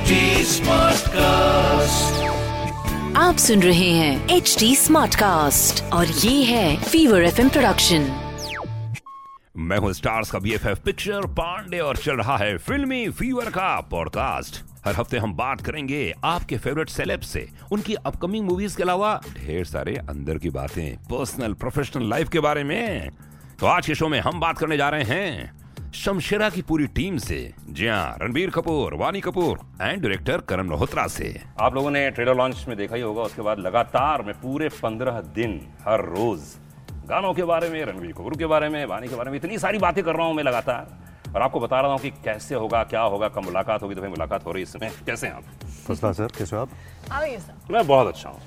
HD Smartcast. आप सुन रहे हैं एच डी स्मार्ट कास्ट और ये है फीवर एफ़ प्रोडक्शन मैं हूँ स्टार्स का बीएफएफ पिक्चर पांडे और चल रहा है फिल्मी फीवर का पॉडकास्ट हर हफ़्ते हम बात करेंगे आपके फेवरेट सेलेब से उनकी अपकमिंग मूवीज़ के अलावा ढेर सारे अंदर की बातें पर्सनल प्रोफेशनल लाइफ के बारे में. तो आज के शो में हम बात करने जा रहे हैं शमशेरा की पूरी टीम से। जी हाँ रणबीर कपूर वानी कपूर एंड डायरेक्टर करण मल्होत्रा से। आप लोगों ने ट्रेलर लॉन्च में देखा ही होगा उसके बाद लगातार मैं पूरे पंद्रह दिन हर रोज गानों के बारे में रणबीर कपूर के बारे में वानी के बारे में इतनी सारी बातें कर रहा हूँ मैं लगातार। और आपको बता रहा हूँ कि कैसे होगा क्या होगा कब मुलाकात होगी तो भाई मुलाकात हो रही है इस समय। कैसे हैं आप? सर कैसे हो आप? मैं बहुत अच्छा हूँ।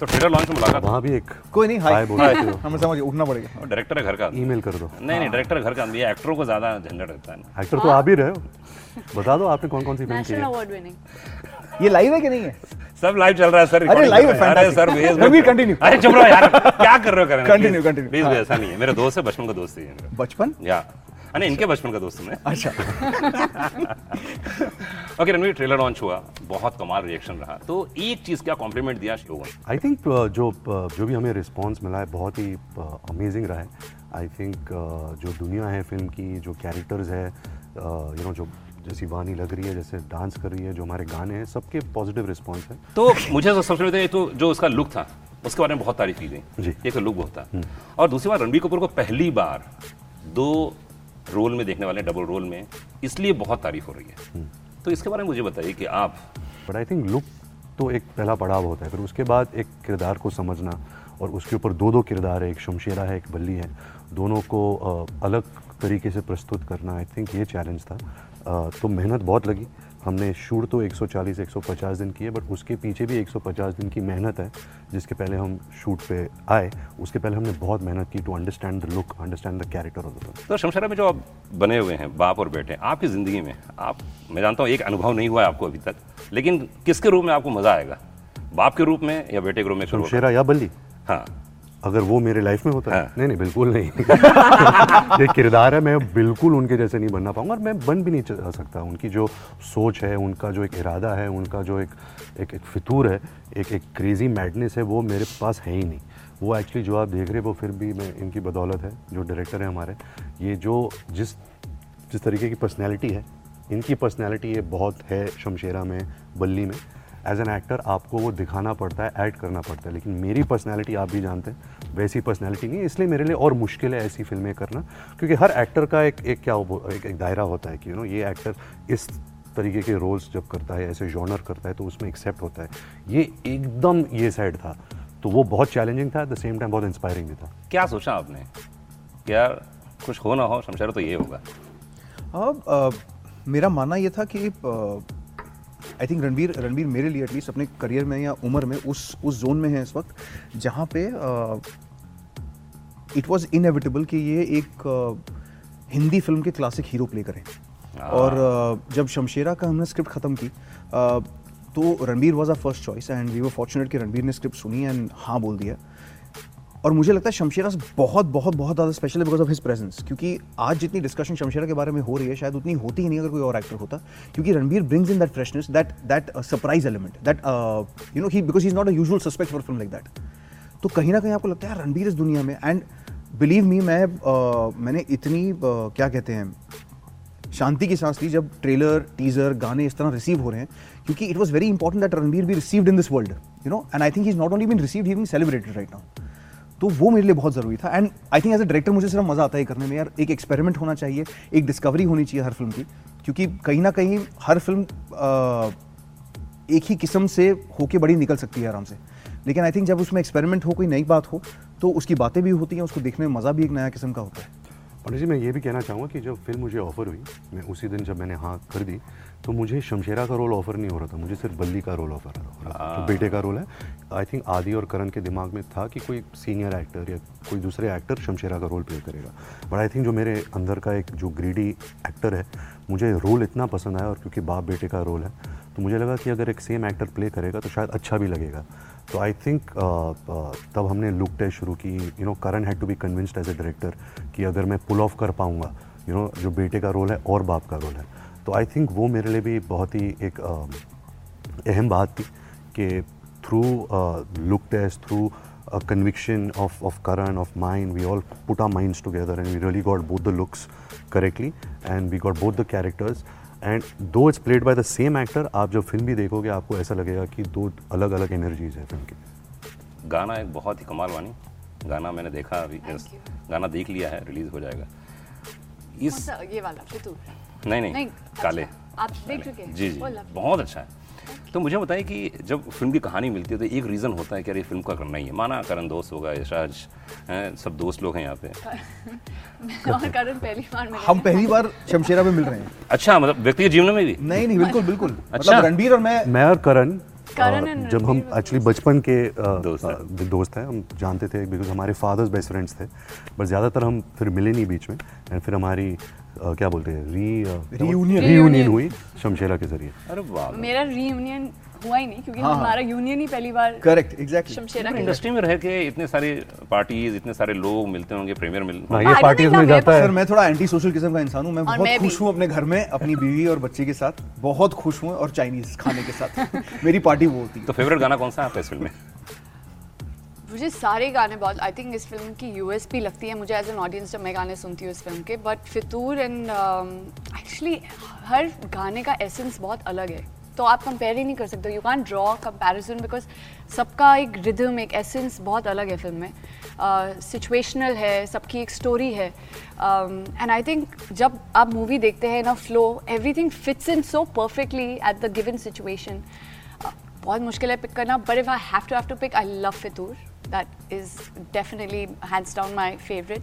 तो ट्रेलर लॉन्च में मुलाकात। वहाँ भी एक कोई नहीं हाय। हाय हमें समझ उठना पड़ेगा। डायरेक्टर है घर का। ईमेल कर दो। नहीं नहीं डायरेक्टर घर का। आदमी है एक्टरों को ज़्यादा झंझट रहता है एक्टर तो आप ही रहे हो। बता दो आपने कौन कौन सी फ़िल्म की है। अवार्ड विनिंग ये लाइव है कि नहीं है? सब लाइव चल रहा है सर अरे, live है, अरे सर रणबीर, करो। अरे चुप रहो यार। क्या कर रहे हो Continue, continue. प्लीज़। ऐसा नहीं है। मेरे दोस्त है बचपन का दोस्त है बचपन? या। अरे इनके बचपन का दोस्त हूँ मैं अच्छा। ओके रणवीर ट्रेलर लॉन्च हुआ। बहुत कमाल रिएक्शन रहा। तो एक चीज़ क्या कॉम्प्लीमेंट दिया आई थिंक जो uh, जो भी हमें रिस्पांस मिला है बहुत ही अमेजिंग रहा है। आई थिंक जो दुनिया है फ़िल्म की जो कैरेक्टर्स है यू नो जो जैसी वानी लग रही है जैसे डांस कर रही है जो हमारे गाने हैं सबके पॉजिटिव रिस्पॉन्स है। तो मुझे तो सबसे पहले तो जो उसका लुक था उसके बारे में बहुत तारीफ़ की गई। जी। एक तो लुक बहुत था। और दूसरी बार रणबीर कपूर को पहली बार दो रोल में देखने वाले डबल रोल में इसलिए बहुत तारीफ़ हो रही है। तो इसके बारे में मुझे बताइए कि आप बट आई थिंक लुक तो एक पहला पड़ाव होता है। फिर उसके बाद एक किरदार को समझना और उसके ऊपर दो दो किरदार है एक शमशेरा है एक बल्ली है। दोनों को अलग तरीके से प्रस्तुत करना आई थिंक ये चैलेंज था। तो मेहनत बहुत लगी। हमने शूट तो 140 150 दिन की है बट उसके पीछे भी 150 दिन की मेहनत है जिसके पहले हम शूट पे आए। उसके पहले हमने बहुत मेहनत की to understand the look understand the character of the film तो शमशेरा में जो आप बने हुए हैं बाप और बेटे आपकी ज़िंदगी में आप मैं जानता हूँ एक अनुभव नहीं हुआ है आपको अभी तक लेकिन किसके रूप में आपको मज़ा आएगा? बाप के रूप में या बेटे के रूप में शमशेरा या बल्ली? हाँ। अगर वो मेरे लाइफ में होता है। हाँ। नहीं नहीं बिल्कुल नहीं। ये किरदार है मैं बिल्कुल उनके जैसे नहीं बनना पाऊँगा और मैं बन भी नहीं च- सकता। उनकी जो सोच है उनका जो एक इरादा है उनका जो एक एक, एक फितूर है एक एक क्रेजी मैडनेस है वो मेरे पास है ही नहीं। वो एक्चुअली जो आप देख रहे हैं वो फिर भी मैं इनकी बदौलत है जो डायरेक्टर है हमारे। ये जो जिस जिस तरीके की पर्सनैलिटी है इनकी पर्सनैलिटी ये बहुत है शमशेरा में बल्ली में। एज एन एक्टर आपको वो दिखाना पड़ता है ऐड करना पड़ता है लेकिन मेरी पर्सनैलिटी आप भी जानते हैं वैसी पर्सनैलिटी नहीं है इसलिए मेरे लिए और मुश्किल है ऐसी फ़िल्में करना क्योंकि हर एक्टर का एक एक क्या एक, एक दायरा होता है कि यू नो ये एक्टर इस तरीके के रोल्स जब करता है ऐसे जॉनर करता है तो उसमें एक्सेप्ट होता है। ये एकदम ये साइड था तो वो बहुत चैलेंजिंग था एट द सेम टाइम बहुत इंस्पायरिंग भी था। क्या सोचा आपने? यार कुछ हो ना हो शमशेरा तो ये होगा। अब मेरा मानना ये था कि आई थिंक रणवीर रणबीर मेरे लिए एटलीस्ट अपने करियर में या उम्र में उस उस जोन में है इस वक्त जहाँ पे इट वाज इनएविटेबल कि ये एक अ, हिंदी फ़िल्म के क्लासिक हीरो प्ले करें। और अ, जब शमशेरा का हमने स्क्रिप्ट ख़त्म की अ, तो Ranbir was our first choice and we were fortunate कि रणबीर ने स्क्रिप्ट सुनी एंड हाँ बोल दिया। और मुझे लगता है शमशेरा बहुत बहुत बहुत ज़्यादा स्पेशल है बिकॉज़ ऑफ़ हिज प्रेजेंस क्योंकि आज जितनी डिस्कशन शमशेरा के बारे में हो रही है शायद उतनी होती ही नहीं अगर कोई और एक्टर होता. क्योंकि Ranbir brings in that freshness that that surprise element that you know he because is not a usual suspect for film like that तो कहीं ना कहीं आपको लगता है रणबीर इस दुनिया में. एंड बिलीव मी मैं uh, मैंने इतनी uh, क्या कहते हैं शांति की सांस ली जब ट्रेलर टीजर गाने इस तरह रिसीव हो रहे हैं. क्योंकि it was very important that Ranbir be received in this world you know and I think is not only been received he been celebrated right now तो वो मेरे लिए बहुत ज़रूरी था। And I think as a director मुझे सिर्फ़ मज़ा आता है करने में। यार एक एक्सपेरिमेंट होना चाहिए एक डिस्कवरी होनी चाहिए हर फ़िल्म की। क्योंकि कहीं ना कहीं हर फ़िल्म आ, एक ही किस्म से होके बड़ी निकल सकती है आराम से। लेकिन आई थिंक जब उसमें एक्सपेरिमेंट हो कोई नई बात हो तो उसकी बातें भी होती हैं उसको देखने में मज़ा भी एक नया किस्म का होता है। पंडित जी मैं ये भी कहना चाहूँगा कि जब फ़िल्म मुझे ऑफ़र हुई मैं उसी दिन जब मैंने हाँ कर दी तो मुझे शमशेरा का रोल ऑफ़र नहीं हो रहा था मुझे सिर्फ़ बल्ली का रोल ऑफ़र हो रहा था। जो बेटे का रोल है आई थिंक आदि और करण के दिमाग में था कि कोई सीनियर एक्टर या कोई दूसरे एक्टर शमशेरा का रोल प्ले करेगा। बट आई थिंक जो मेरे अंदर का एक जो ग्रीडी एक्टर है मुझे रोल इतना पसंद आया और क्योंकि बाप बेटे का रोल है तो मुझे लगा कि अगर एक सेम एक्टर प्ले करेगा तो शायद अच्छा भी लगेगा। तो आई थिंक तब हमने लुक टेस्ट शुरू की। You know Karan had to be convinced as a director कि अगर मैं पुल ऑफ़ कर पाऊँगा यू नो जो बेटे का रोल है और बाप का रोल है। तो आई थिंक वो मेरे लिए भी बहुत ही एक अहम बात थी कि through look test through conviction of, of Karan, of mine, we all put our minds together and we really got both the looks correctly and we got both the characters. And though is played by the same actor आप जब film भी देखोगे आपको ऐसा लगेगा कि दो अलग अलग एनर्जीज है फ़िल्म की। गाना एक बहुत ही कमाल वानी गाना मैंने देखा अभी गाना देख लिया है रिलीज़ हो जाएगा। इस ये वाला नहीं नहीं, नहीं काले। अच्छा, आप देख चुके हैं। जी जी। बहुत अच्छा है। तो मुझे बताइए कि जब फ़िल्म की कहानी मिलती है तो एक रीज़न होता है कि अरे फ़िल्म का करना ही है। माना करण दोस्त होगा यशाज सब दोस्त लोग हैं यहाँ पे। और करण पहली बार हम पहली बार शमशेरा में मिल रहे हैं। अच्छा मतलब व्यक्तिगत जीवन में भी? नहीं नहीं बिल्कुल बिल्कुल। अच्छा। मतलब रणबीर और मैं मैं और करण जब हम एक्चुअली बचपन के दोस्त, दोस्त हैं हम जानते थे बिकॉज़ हमारे फादर्स बेस्ट फ्रेंड्स थे। बट ज़्यादातर हम फिर मिले नहीं बीच में एंड फिर हमारी क्या बोलते हैं? री रीयूनियन रीयूनियन हुई शमशेरा के ज़रिए। अरे वाह। मेरा रीयूनियन हुआ ही नहीं क्योंकि हाँ, हाँ। हमारा यूनियन ही पहली बार करेक्ट एग्जैक्टली शमशेरा इंडस्ट्री में रह के इतने सारे पार्टीज़ इतने सारे लोग मिलते होंगे प्रीमियर मिल हाँ, ये पार्टीज़ में जाता है। सर मैं थोड़ा एंटी सोशल किस्म का इंसान हूँ। मैं बहुत खुश हूँ अपने घर में अपनी बीवी और बच्चे के साथ। बहुत खुश हूँ और चाइनीज़ खाने के साथ। मेरी पार्टी वो होती है। तो फेवरेट गाना कौन सा है आपका इस फ़िल्म में? मुझे सारे गाने बहुत आई थिंक इस फ़िल्म की यूएसपी लगती है। मुझे एज एन ऑडियंस जब मैं गाने सुनती हूँ इस फ़िल्म के बट फितूर एंड एक्चुअली हर गाने का एसेंस बहुत अलग है। तो आप कंपेयर ही नहीं कर सकते। You can draw comparison because सबका एक रिदम एक एसेंस बहुत अलग है फ़िल्म में। सिचुएशनल uh, है सबकी एक स्टोरी है। एंड आई थिंक जब आप मूवी देखते हैं ना flow everything fits in so perfectly at the given situation बहुत मुश्किल है पिक करना but if I have to have to pick I love Fitoor. That is definitely hands down my favorite.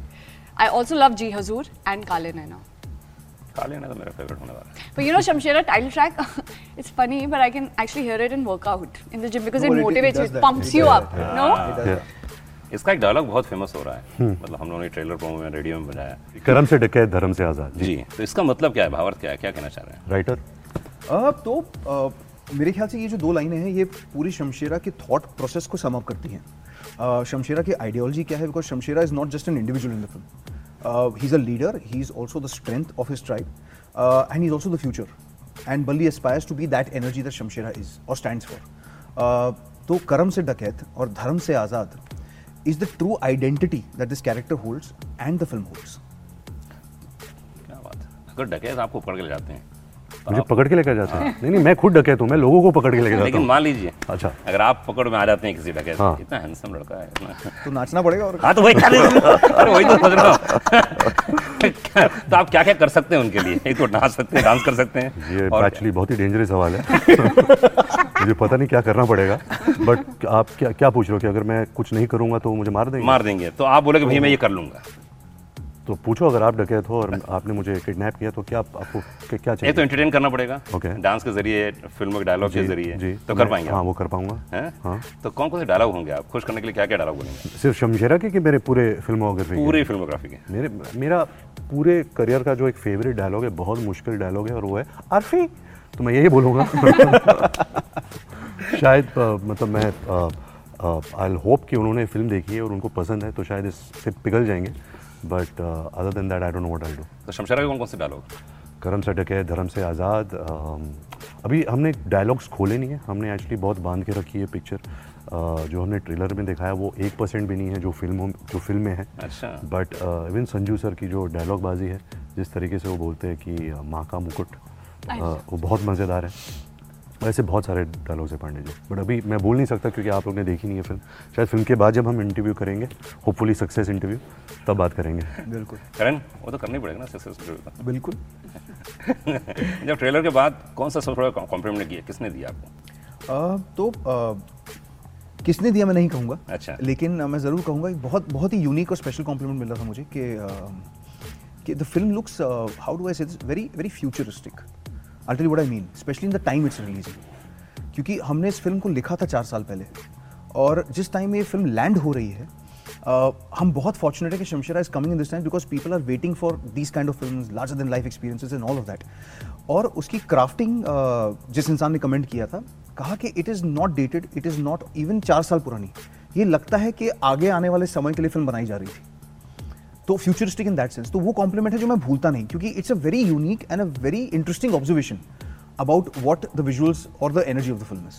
I also love Ji Hazur and Kale Naina. Kale Naina my favorite one. But you know Shamshera title track, it's funny, but I can actually hear it in workout in the gym because no, it motivates it, you, it pumps you up. Yeah. No? Yeah. इसका एक dialogue बहुत famous हो रहा है मतलब हम लोगों ने ट्रेलर प्रोमो में रेडियो में बजाया करम से डके धर्म से आज़ाद जी जी तो इसका मतलब क्या है भावार्थ क्या है क्या कहना चाह रहे हैं राइटर अब तो आ, मेरे ख्याल से ये जो दो लाइनें हैं ये पूरी शमशेरा के थॉट प्रोसेस को समअप करती हैं शमशेरा की आइडियोलॉजी क्या है because Shamshera is not just an individual in the film he is a leader he is also the strength of his tribe and is also the future and Balli aspires to be that energy that Shamshera is और stand for तो करम से डकैत और धर्म से आज़ाद is the true identity that this character holds and the film holds क्या बात अगर डकैत आपको पकड़ के जाते हैं मुझे पकड़ के लेकर जाते हैं। नहीं नहीं मैं खुद डकैत हूँ मैं लोगों को पकड़ के लेकर जाता लेकिन मान लीजिए अच्छा। अगर आप पकड़ में आ जाते हैं किसी डकैत हाँ। इतना हैंडसम लड़का है। तो नाचना पड़ेगा और हाँ तो वही अरे वही तो सोच रहा हूँ। तो आप क्या क्या कर सकते हैं उनके लिए? एक तो नाच सकते हैं डांस कर सकते हैं। ये एक्चुअली बहुत ही डेंजरस सवाल है। मुझे पता नहीं क्या करना पड़ेगा बट आप क्या क्या पूछ रहे हो कि अगर मैं कुछ नहीं करूँगा तो मुझे मार देंगे? मार देंगे। तो आप बोले कि भैया मैं ये कर लूँगा। तो पूछो अगर आप डकैत हो और आपने मुझे किडनैप किया तो क्या आपको क्या चाहिए? एक तो एंटरटेन करना पड़ेगा। Okay okay. डांस के ज़रिए फ़िल्म के डायलॉग के ज़रिए। जी। तो कर पाएँगे हाँ वो कर पाऊँगा। हाँ? तो कौन कौन से डायलॉग होंगे आप? खुश करने के लिए क्या क्या डायलॉग बोलेंगे सिर्फ़ शमशेरा के कि मेरे पूरे फिल्मोग्राफी पूरी फिल्मोग्राफी के। मेरे मेरा पूरे करियर का जो एक फेवरेट डायलॉग है बहुत मुश्किल डायलॉग है और वो है अरफी तो मैं यही बोलूँगा। शायद मतलब मैं आई होप कि उन्होंने फ़िल्म देखी है और उनको पसंद है तो शायद इससे पिघल जाएँगे। But other than that I don't know what I do तो शमशेरा के कौन कौन से डायलॉग करम से डके धर्म से आज़ाद अभी हमने डायलॉग्स खोले नहीं है। हमने एक्चुअली बहुत बाँध के रखी है पिक्चर जो हमने ट्रेलर में दिखाया वो एक परसेंट भी नहीं है जो फ़िल्म जो फ़िल्म में है। अच्छा। बट इवन संजू सर की जो डायलॉग बाजी है जिस तरीके से वो बोलते हैं कि माँ का मुकुट वो बहुत मज़ेदार है। ऐसे बहुत सारे डायलॉग्स है पांडे जी। बट अभी मैं बोल नहीं सकता क्योंकि आप लोग ने देखी नहीं है फ़िल्म। शायद फ़िल्म के बाद जब हम इंटरव्यू करेंगे होपफुली सक्सेस इंटरव्यू तब बात करेंगे। बिल्कुल। करण वो तो करना ही पड़ेगा ना सक्सेस इंटरव्यू बिल्कुल। जब ट्रेलर के बाद कौन सा बड़ा कॉम्प्लीमेंट किया? किसने दिया आपको? तो किसने दिया मैं नहीं कहूँगा। अच्छा। लेकिन मैं ज़रूर कहूँगा बहुत बहुत ही यूनिक और स्पेशल कॉम्प्लीमेंट मिल रहा था मुझे कि the film looks how do I say very very futuristic I'll tell you what I mean, especially in the time it's. क्योंकि हमने इस फ़िल्म को लिखा था चार साल पहले। और जिस टाइम में ये फ़िल्म लैंड हो रही है uh, हम बहुत फॉर्चुनेट है कि Shamshera is coming in this time because people are waiting for these kind of film larger than life experiences and all of that और उसकी क्राफ्टिंग uh, जिस इंसान ने कमेंट किया था कहा कि it is not dated it is not even चार साल पुरानी। ये लगता है कि आगे आने वाले समय के लिए फ़िल्म बनाई जा रही थी। तो फ्यूचरिस्टिक इन दैट सेंस तो वो कॉम्प्लीमेंट है जो मैं भूलता नहीं क्योंकि it's a very unique and a very interesting observation about what the visuals or the energy of the film is.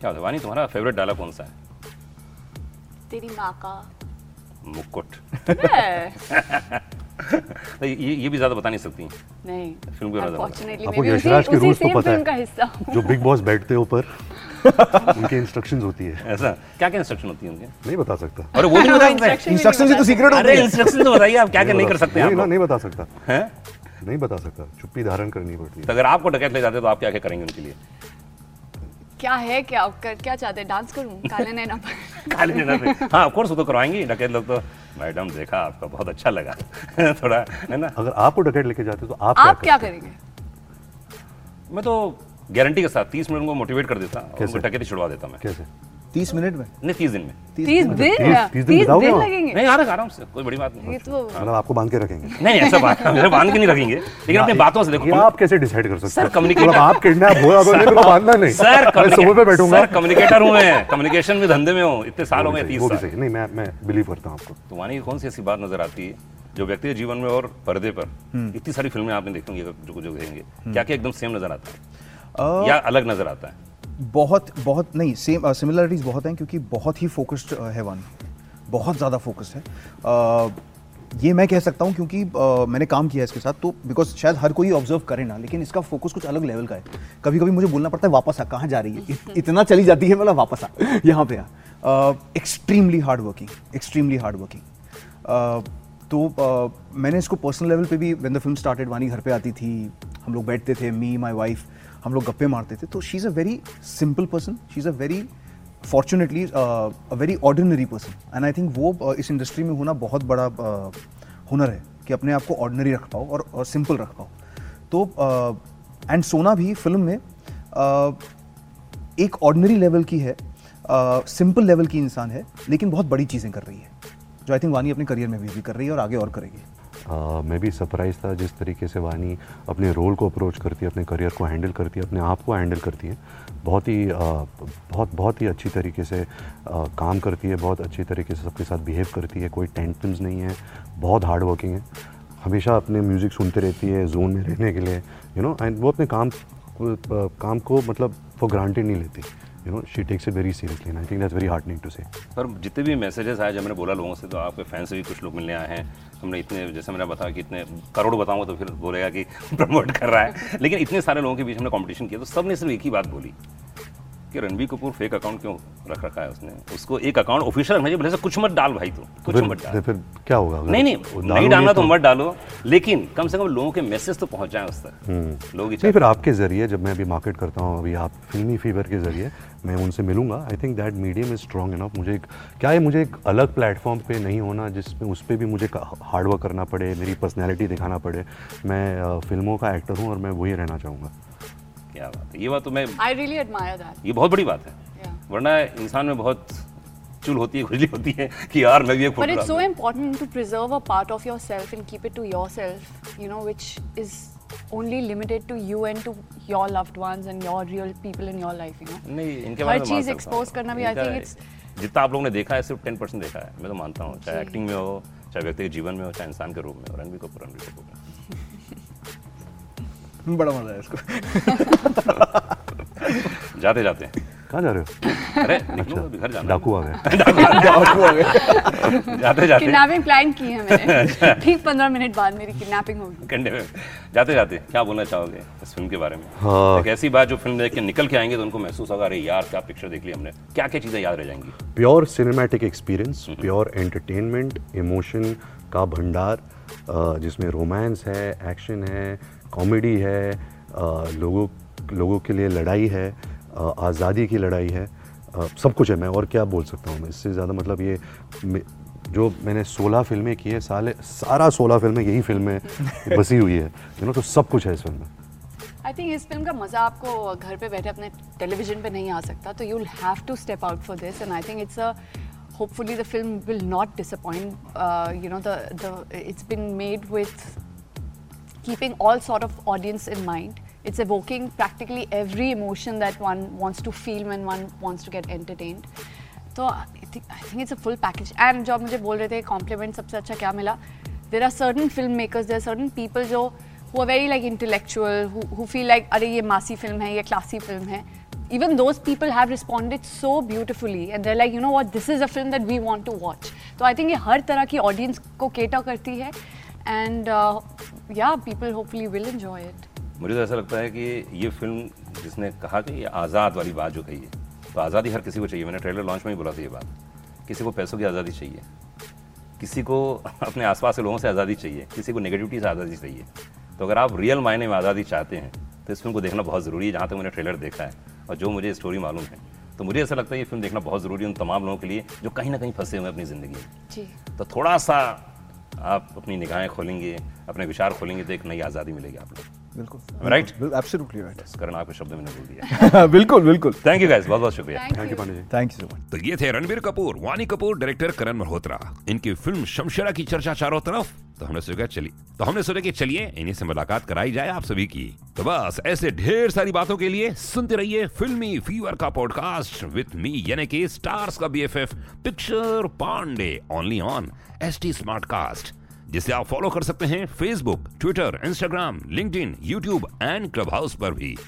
क्या वानी तुम्हारा फेवरेट डायलॉग कौन सा है तेरी माँ का मुक्कुट। तो ये ये भी ज़्यादा बता नहीं सकती नहीं फ़िल्म के बारे। Unfortunately, आपको उसी- यशराज के रूल्स तो पता का है हिस्सा हूँ। जो बिग बॉस बैठते हैं ऊपर उनकी इंस्ट्रक्शंस होती है। ऐसा? क्या क्या इंस्ट्रक्शन होती है उनके? नहीं बता सकता। अरे वो भी नहीं बता सकते Instructions ही तो बता secret होती अरे इंस्ट्रक्शन तो बताइए आप क्या क्या नहीं कर सकते आप। नहीं बता सकता। हैं? नहीं बता सकता। चुप्पी धारण करनी पड़ती तो है अगर आपको डकैत ले जाते तो आप क्या क्या करेंगे उनके लिए? क्या है? क्या कर क्या चाहते हैं? डांस करूँ? काले नैना पर। काले डिनर पे। हाँ ऑफ़ कोर्स वो तो करवाएँगे। डकैत लोग तो मैडम देखा आपका बहुत अच्छा लगा। थोड़ा है ना? अगर आपको डकैत लेके जाते तो आप आप क्या? करेंगे? मैं तो गारंटी के साथ तीस मिनट उनको मोटिवेट कर देता कैसे? उनको डकैती छुड़वा देता मैं। कैसे? तीस मिनट में? नहीं तीस दिन में। तीस दिन? तीस- दिन? लगेंगे? नहीं आ रहा आराम से कोई बड़ी बात नहीं। ये तो मतलब आपको बाँध के रखेंगे। नहीं नहीं ऐसा बात मेरे बाँध के नहीं रखेंगे। लेकिन अपनी बातों से देखो आप कैसे डिसाइड कर सकते सर, हो? मतलब आप किडनैप हो अब मेरे को बांधना नहीं। सर मैं सुबह पे बैठूँगा। सर कम्युनिकेटर हूँ मैं। कम्युनिकेशन में धंधे में हूँ। इतने साल हो गए तीस वो भी साल। नहीं मैं मैं बिलीव करता हूँ आपको। तो वानी कौन सी ऐसी बात नज़र आती है जो व्यक्ति जीवन में और पर्दे पर इतनी सारी फ़िल्में आपने देखी होंगी जो जो देखेंगे। क्या क्या एकदम सेम नज़र आता है? अ, या अलग नज़र आता है? बहुत बहुत नहीं सेम सिमिलरिटीज बहुत हैं क्योंकि बहुत ही फोकस्ड है वन बहुत ज़्यादा फोकस्ड है। अ, ये मैं कह सकता हूँ क्योंकि अ, मैंने काम किया है इसके साथ तो बिकॉज़ शायद हर कोई ऑब्ज़र्व करे ना लेकिन इसका फोकस कुछ अलग लेवल का है। कभी कभी मुझे बोलना पड़ता है वापस आ कहाँ जा रही है? इत, इतना चली जाती है मतलब वापस आ यहाँ पे आ। Extremely hard working extremely hard working तो अ, मैंने इसको पर्सनल लेवल पे भी व्हेन द फ़िल्म स्टार्टेड वानी घर पे आती थी हम लोग बैठते थे मी माई वाइफ हम लोग गप्पे मारते थे। तो she is a very simple person she is a very fortunately a very ordinary person and I think वो uh, इस इंडस्ट्री में होना बहुत बड़ा uh, हुनर है कि अपने आप को ऑर्डिनरी रख पाओ और, सिंपल रख पाओ। तो एंड सोना भी फ़िल्म में uh, एक ऑर्डनरी लेवल की है सिंपल लेवल की इंसान है लेकिन बहुत बड़ी चीज़ें कर रही है जो आई थिंक वानी अपने करियर में भी, भी कर रही है और आगे और करेगी। मैं भी सरप्राइज़ था जिस तरीके से वानी अपने रोल को अप्रोच करती है, अपने करियर को हैंडल करती है, अपने आप को हैंडल करती है। बहुत ही बहुत बहुत ही अच्छी तरीके से काम करती है, बहुत अच्छी तरीके से सबके साथ बिहेव करती है, कोई टेंशन्स नहीं है, बहुत हार्ड वर्किंग है। हमेशा अपने म्यूज़िक सुनते रहती है जोन में रहने के लिए यू नो एंड वो अपने काम काम को मतलब फॉर ग्रांटेड नहीं लेती। You know she takes it very seriously I think that's very heartening to say sir जितने भी मैसेजेस आए जब मैंने बोला लोगों से तो आपके फ़ैन से भी कुछ लोग मिलने आए हैं। हमने इतने, जैसे मैंने बताया कि इतने करोड़ बताऊँगा तो फिर बोलेगा कि प्रमोट कर रहा है। लेकिन इतने सारे लोगों के बीच हमने कॉम्पिटिशन किया तो सबने सिर्फ़ एक ही बात बोली। कि रणबीर कपूर फेक अकाउंट क्यों रख रखा है उसने? उसको एक अकाउंट ऑफिशियल रखना चाहिए भले से कुछ मत डाल भाई तो कुछ फिर, मत डाल। फिर क्या होगा नहीं नहीं नहीं डालना तो मत डालो लेकिन कम से कम लोगों के मैसेज तो पहुँच जाए उस तक। लोग नहीं फिर आपके ज़रिए जब मैं अभी मार्केट करता हूँ अभी आप फिल्मी फीवर के ज़रिए मैं उनसे मिलूँगा। I think that medium is strong enough मुझे एक क्या है मुझे एक अलग प्लेटफॉर्म पे नहीं होना जिसमें उस पर भी मुझे हार्डवर्क करना पड़े मेरी पर्सनैलिटी दिखाना पड़े? मैं फ़िल्मों का एक्टर हूँ और मैं वही रहना चाहूँगा। क्या बात है ये बात तो मैं आई रियली एडमायर दैट ये बहुत बड़ी बात है Yeah. वरना इंसान में बहुत चुल होती है खुजली होती है कि यार मैं भी एक But it's so photographer important to preserve a part of yourself and keep it to yourself, you know, which is only limited to you and to your loved ones and your real people in your life, you know. नहीं इनके बारे में चीज़ मान सकता expose करना भी, इनका- think it's- जितना आप लोगों ने देखा है सिर्फ़ टेन परसेंट देखा है मैं तो मानता हूँ चाहे। एक्टिंग में हो चाहे व्यक्ति के जीवन में हो चाहे इंसान के रूप में हो रणबीर कपूर रणबीर कपूर बड़ा मज़ा है इसको। जाते जाते। कहाँ जा रहे हो? अरे निकलो अभी घर जाना डाकू आ गए। है। जाते जाते। किडनैपिंग प्लान की है मैंने। ठीक पंद्रह मिनट बाद मेरी किडनैपिंग होगी। कंडे में। जाते जाते। क्या बोलना चाहोगे इस फ़िल्म के बारे में? हाँ। एक ऐसी बात जो फ़िल्म देख के निकल के आएँगे तो उनको महसूस होगा अरे यार क्या पिक्चर देख ली हमने। क्या क्या चीज़ें याद रह जाएँगी? Pure cinematic experience pure entertainment emotion का भंडार जिसमें रोमांस है एक्शन है कॉमेडी है लोगों लोगों के लिए लड़ाई है आज़ादी की लड़ाई है सब कुछ है। मैं और क्या बोल सकता हूँ? मैं इससे ज़्यादा मतलब ये जो मैंने 16 फ़िल्में की है साले सारा 16 फ़िल्में यही फ़िल्में बसी हुई है। यू नो तो सब कुछ है इस फ़िल्म में। आई थिंक इस फ़िल्म का मज़ा आपको घर पे बैठे अपने टेलीविज़न पे नहीं आ सकता तो you will have to step out for this and I think it's a hopefully the film will not disappoint uh, you know the the it's been made with keeping all sort of audience in mind it's evoking practically every emotion that one wants to feel when one wants to get entertained तो I think it's a full package and जो आप मुझे बोल रहे थे complement सबसे अच्छा क्या मिला there are certain film makers there certain people जो who are very like intellectual, who, who feel like, अरे ये मासी फिल्म है, ये क्लासी फिल्म है. Even those people have responded so beautifully and they're like, you know what, this is a film that we want to watch. तो I think ये हर तरह की audience को cater करती है and uh, yeah, people hopefully will enjoy it. मुझे तो ऐसा लगता है कि ये फ़िल्म जिसने कहा कि ये आज़ाद वाली बात जो कही है तो आज़ादी हर किसी को चाहिए। मैंने ट्रेलर लॉन्च में ही बोला था ये बात। किसी को पैसों की आज़ादी चाहिए। किसी को अपने आसपास के लोगों से आज़ादी चाहिए। किसी को नेगेटिविटी से आज़ादी चाहिए। तो अगर आप रियल मायने में आज़ादी चाहते हैं तो इस फ़िल्म को देखना बहुत ज़रूरी है जहाँ तक मैंने ट्रेलर देखा है और जो मुझे स्टोरी मालूम है। तो मुझे ऐसा लगता है ये फ़िल्म देखना बहुत ज़रूरी है उन तमाम लोगों के लिए जो कहीं ना कहीं फंसे हुए हैं अपनी ज़िंदगी में। जी। तो थोड़ा सा आप अपनी निगाहें खोलेंगे अपने विचार खोलेंगे तो एक नई आज़ादी मिलेगी आप लोग बिल्कुल। Right? एब्सोल्युटली राइट करण आपके शब्द मैंने बोल दिया। बिल्कुल बिल्कुल। थैंक यू गाइस बहुत बहुत शुक्रिया। Thank you Pandey ji. Thank you so much तो ये थे रणबीर कपूर वानी कपूर डायरेक्टर करण मल्होत्रा। इनकी फ़िल्म शमशेरा की चर्चा चारों तरफ़। तो हमने सोचा चलिए तो हमने सोचा कि चलिए इन्हीं से मुलाकात कराई जाए आप सभी की। तो बस ऐसे ढेर सारी बातों के लिए सुनते रहिए फिल्मी फीवर का पॉडकास्ट विथ मी यानी कि स्टार्स का BFF picture Pandey only on S T Smartcast जिसे आप फॉलो कर सकते हैं Facebook Twitter Instagram LinkedIn YouTube and Clubhouse पर भी।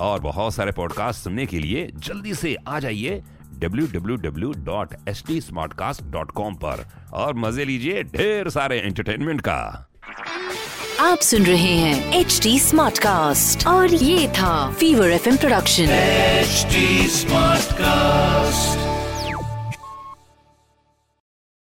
और बहुत सारे पॉडकास्ट सुनने के लिए जल्दी से आ जाइए www.stsmartcast.com पर और मज़े लीजिए ढेर सारे एंटरटेनमेंट का। आप सुन रहे हैं एच डी स्मार्ट कास्ट और ये था fever F production HD Smartcast.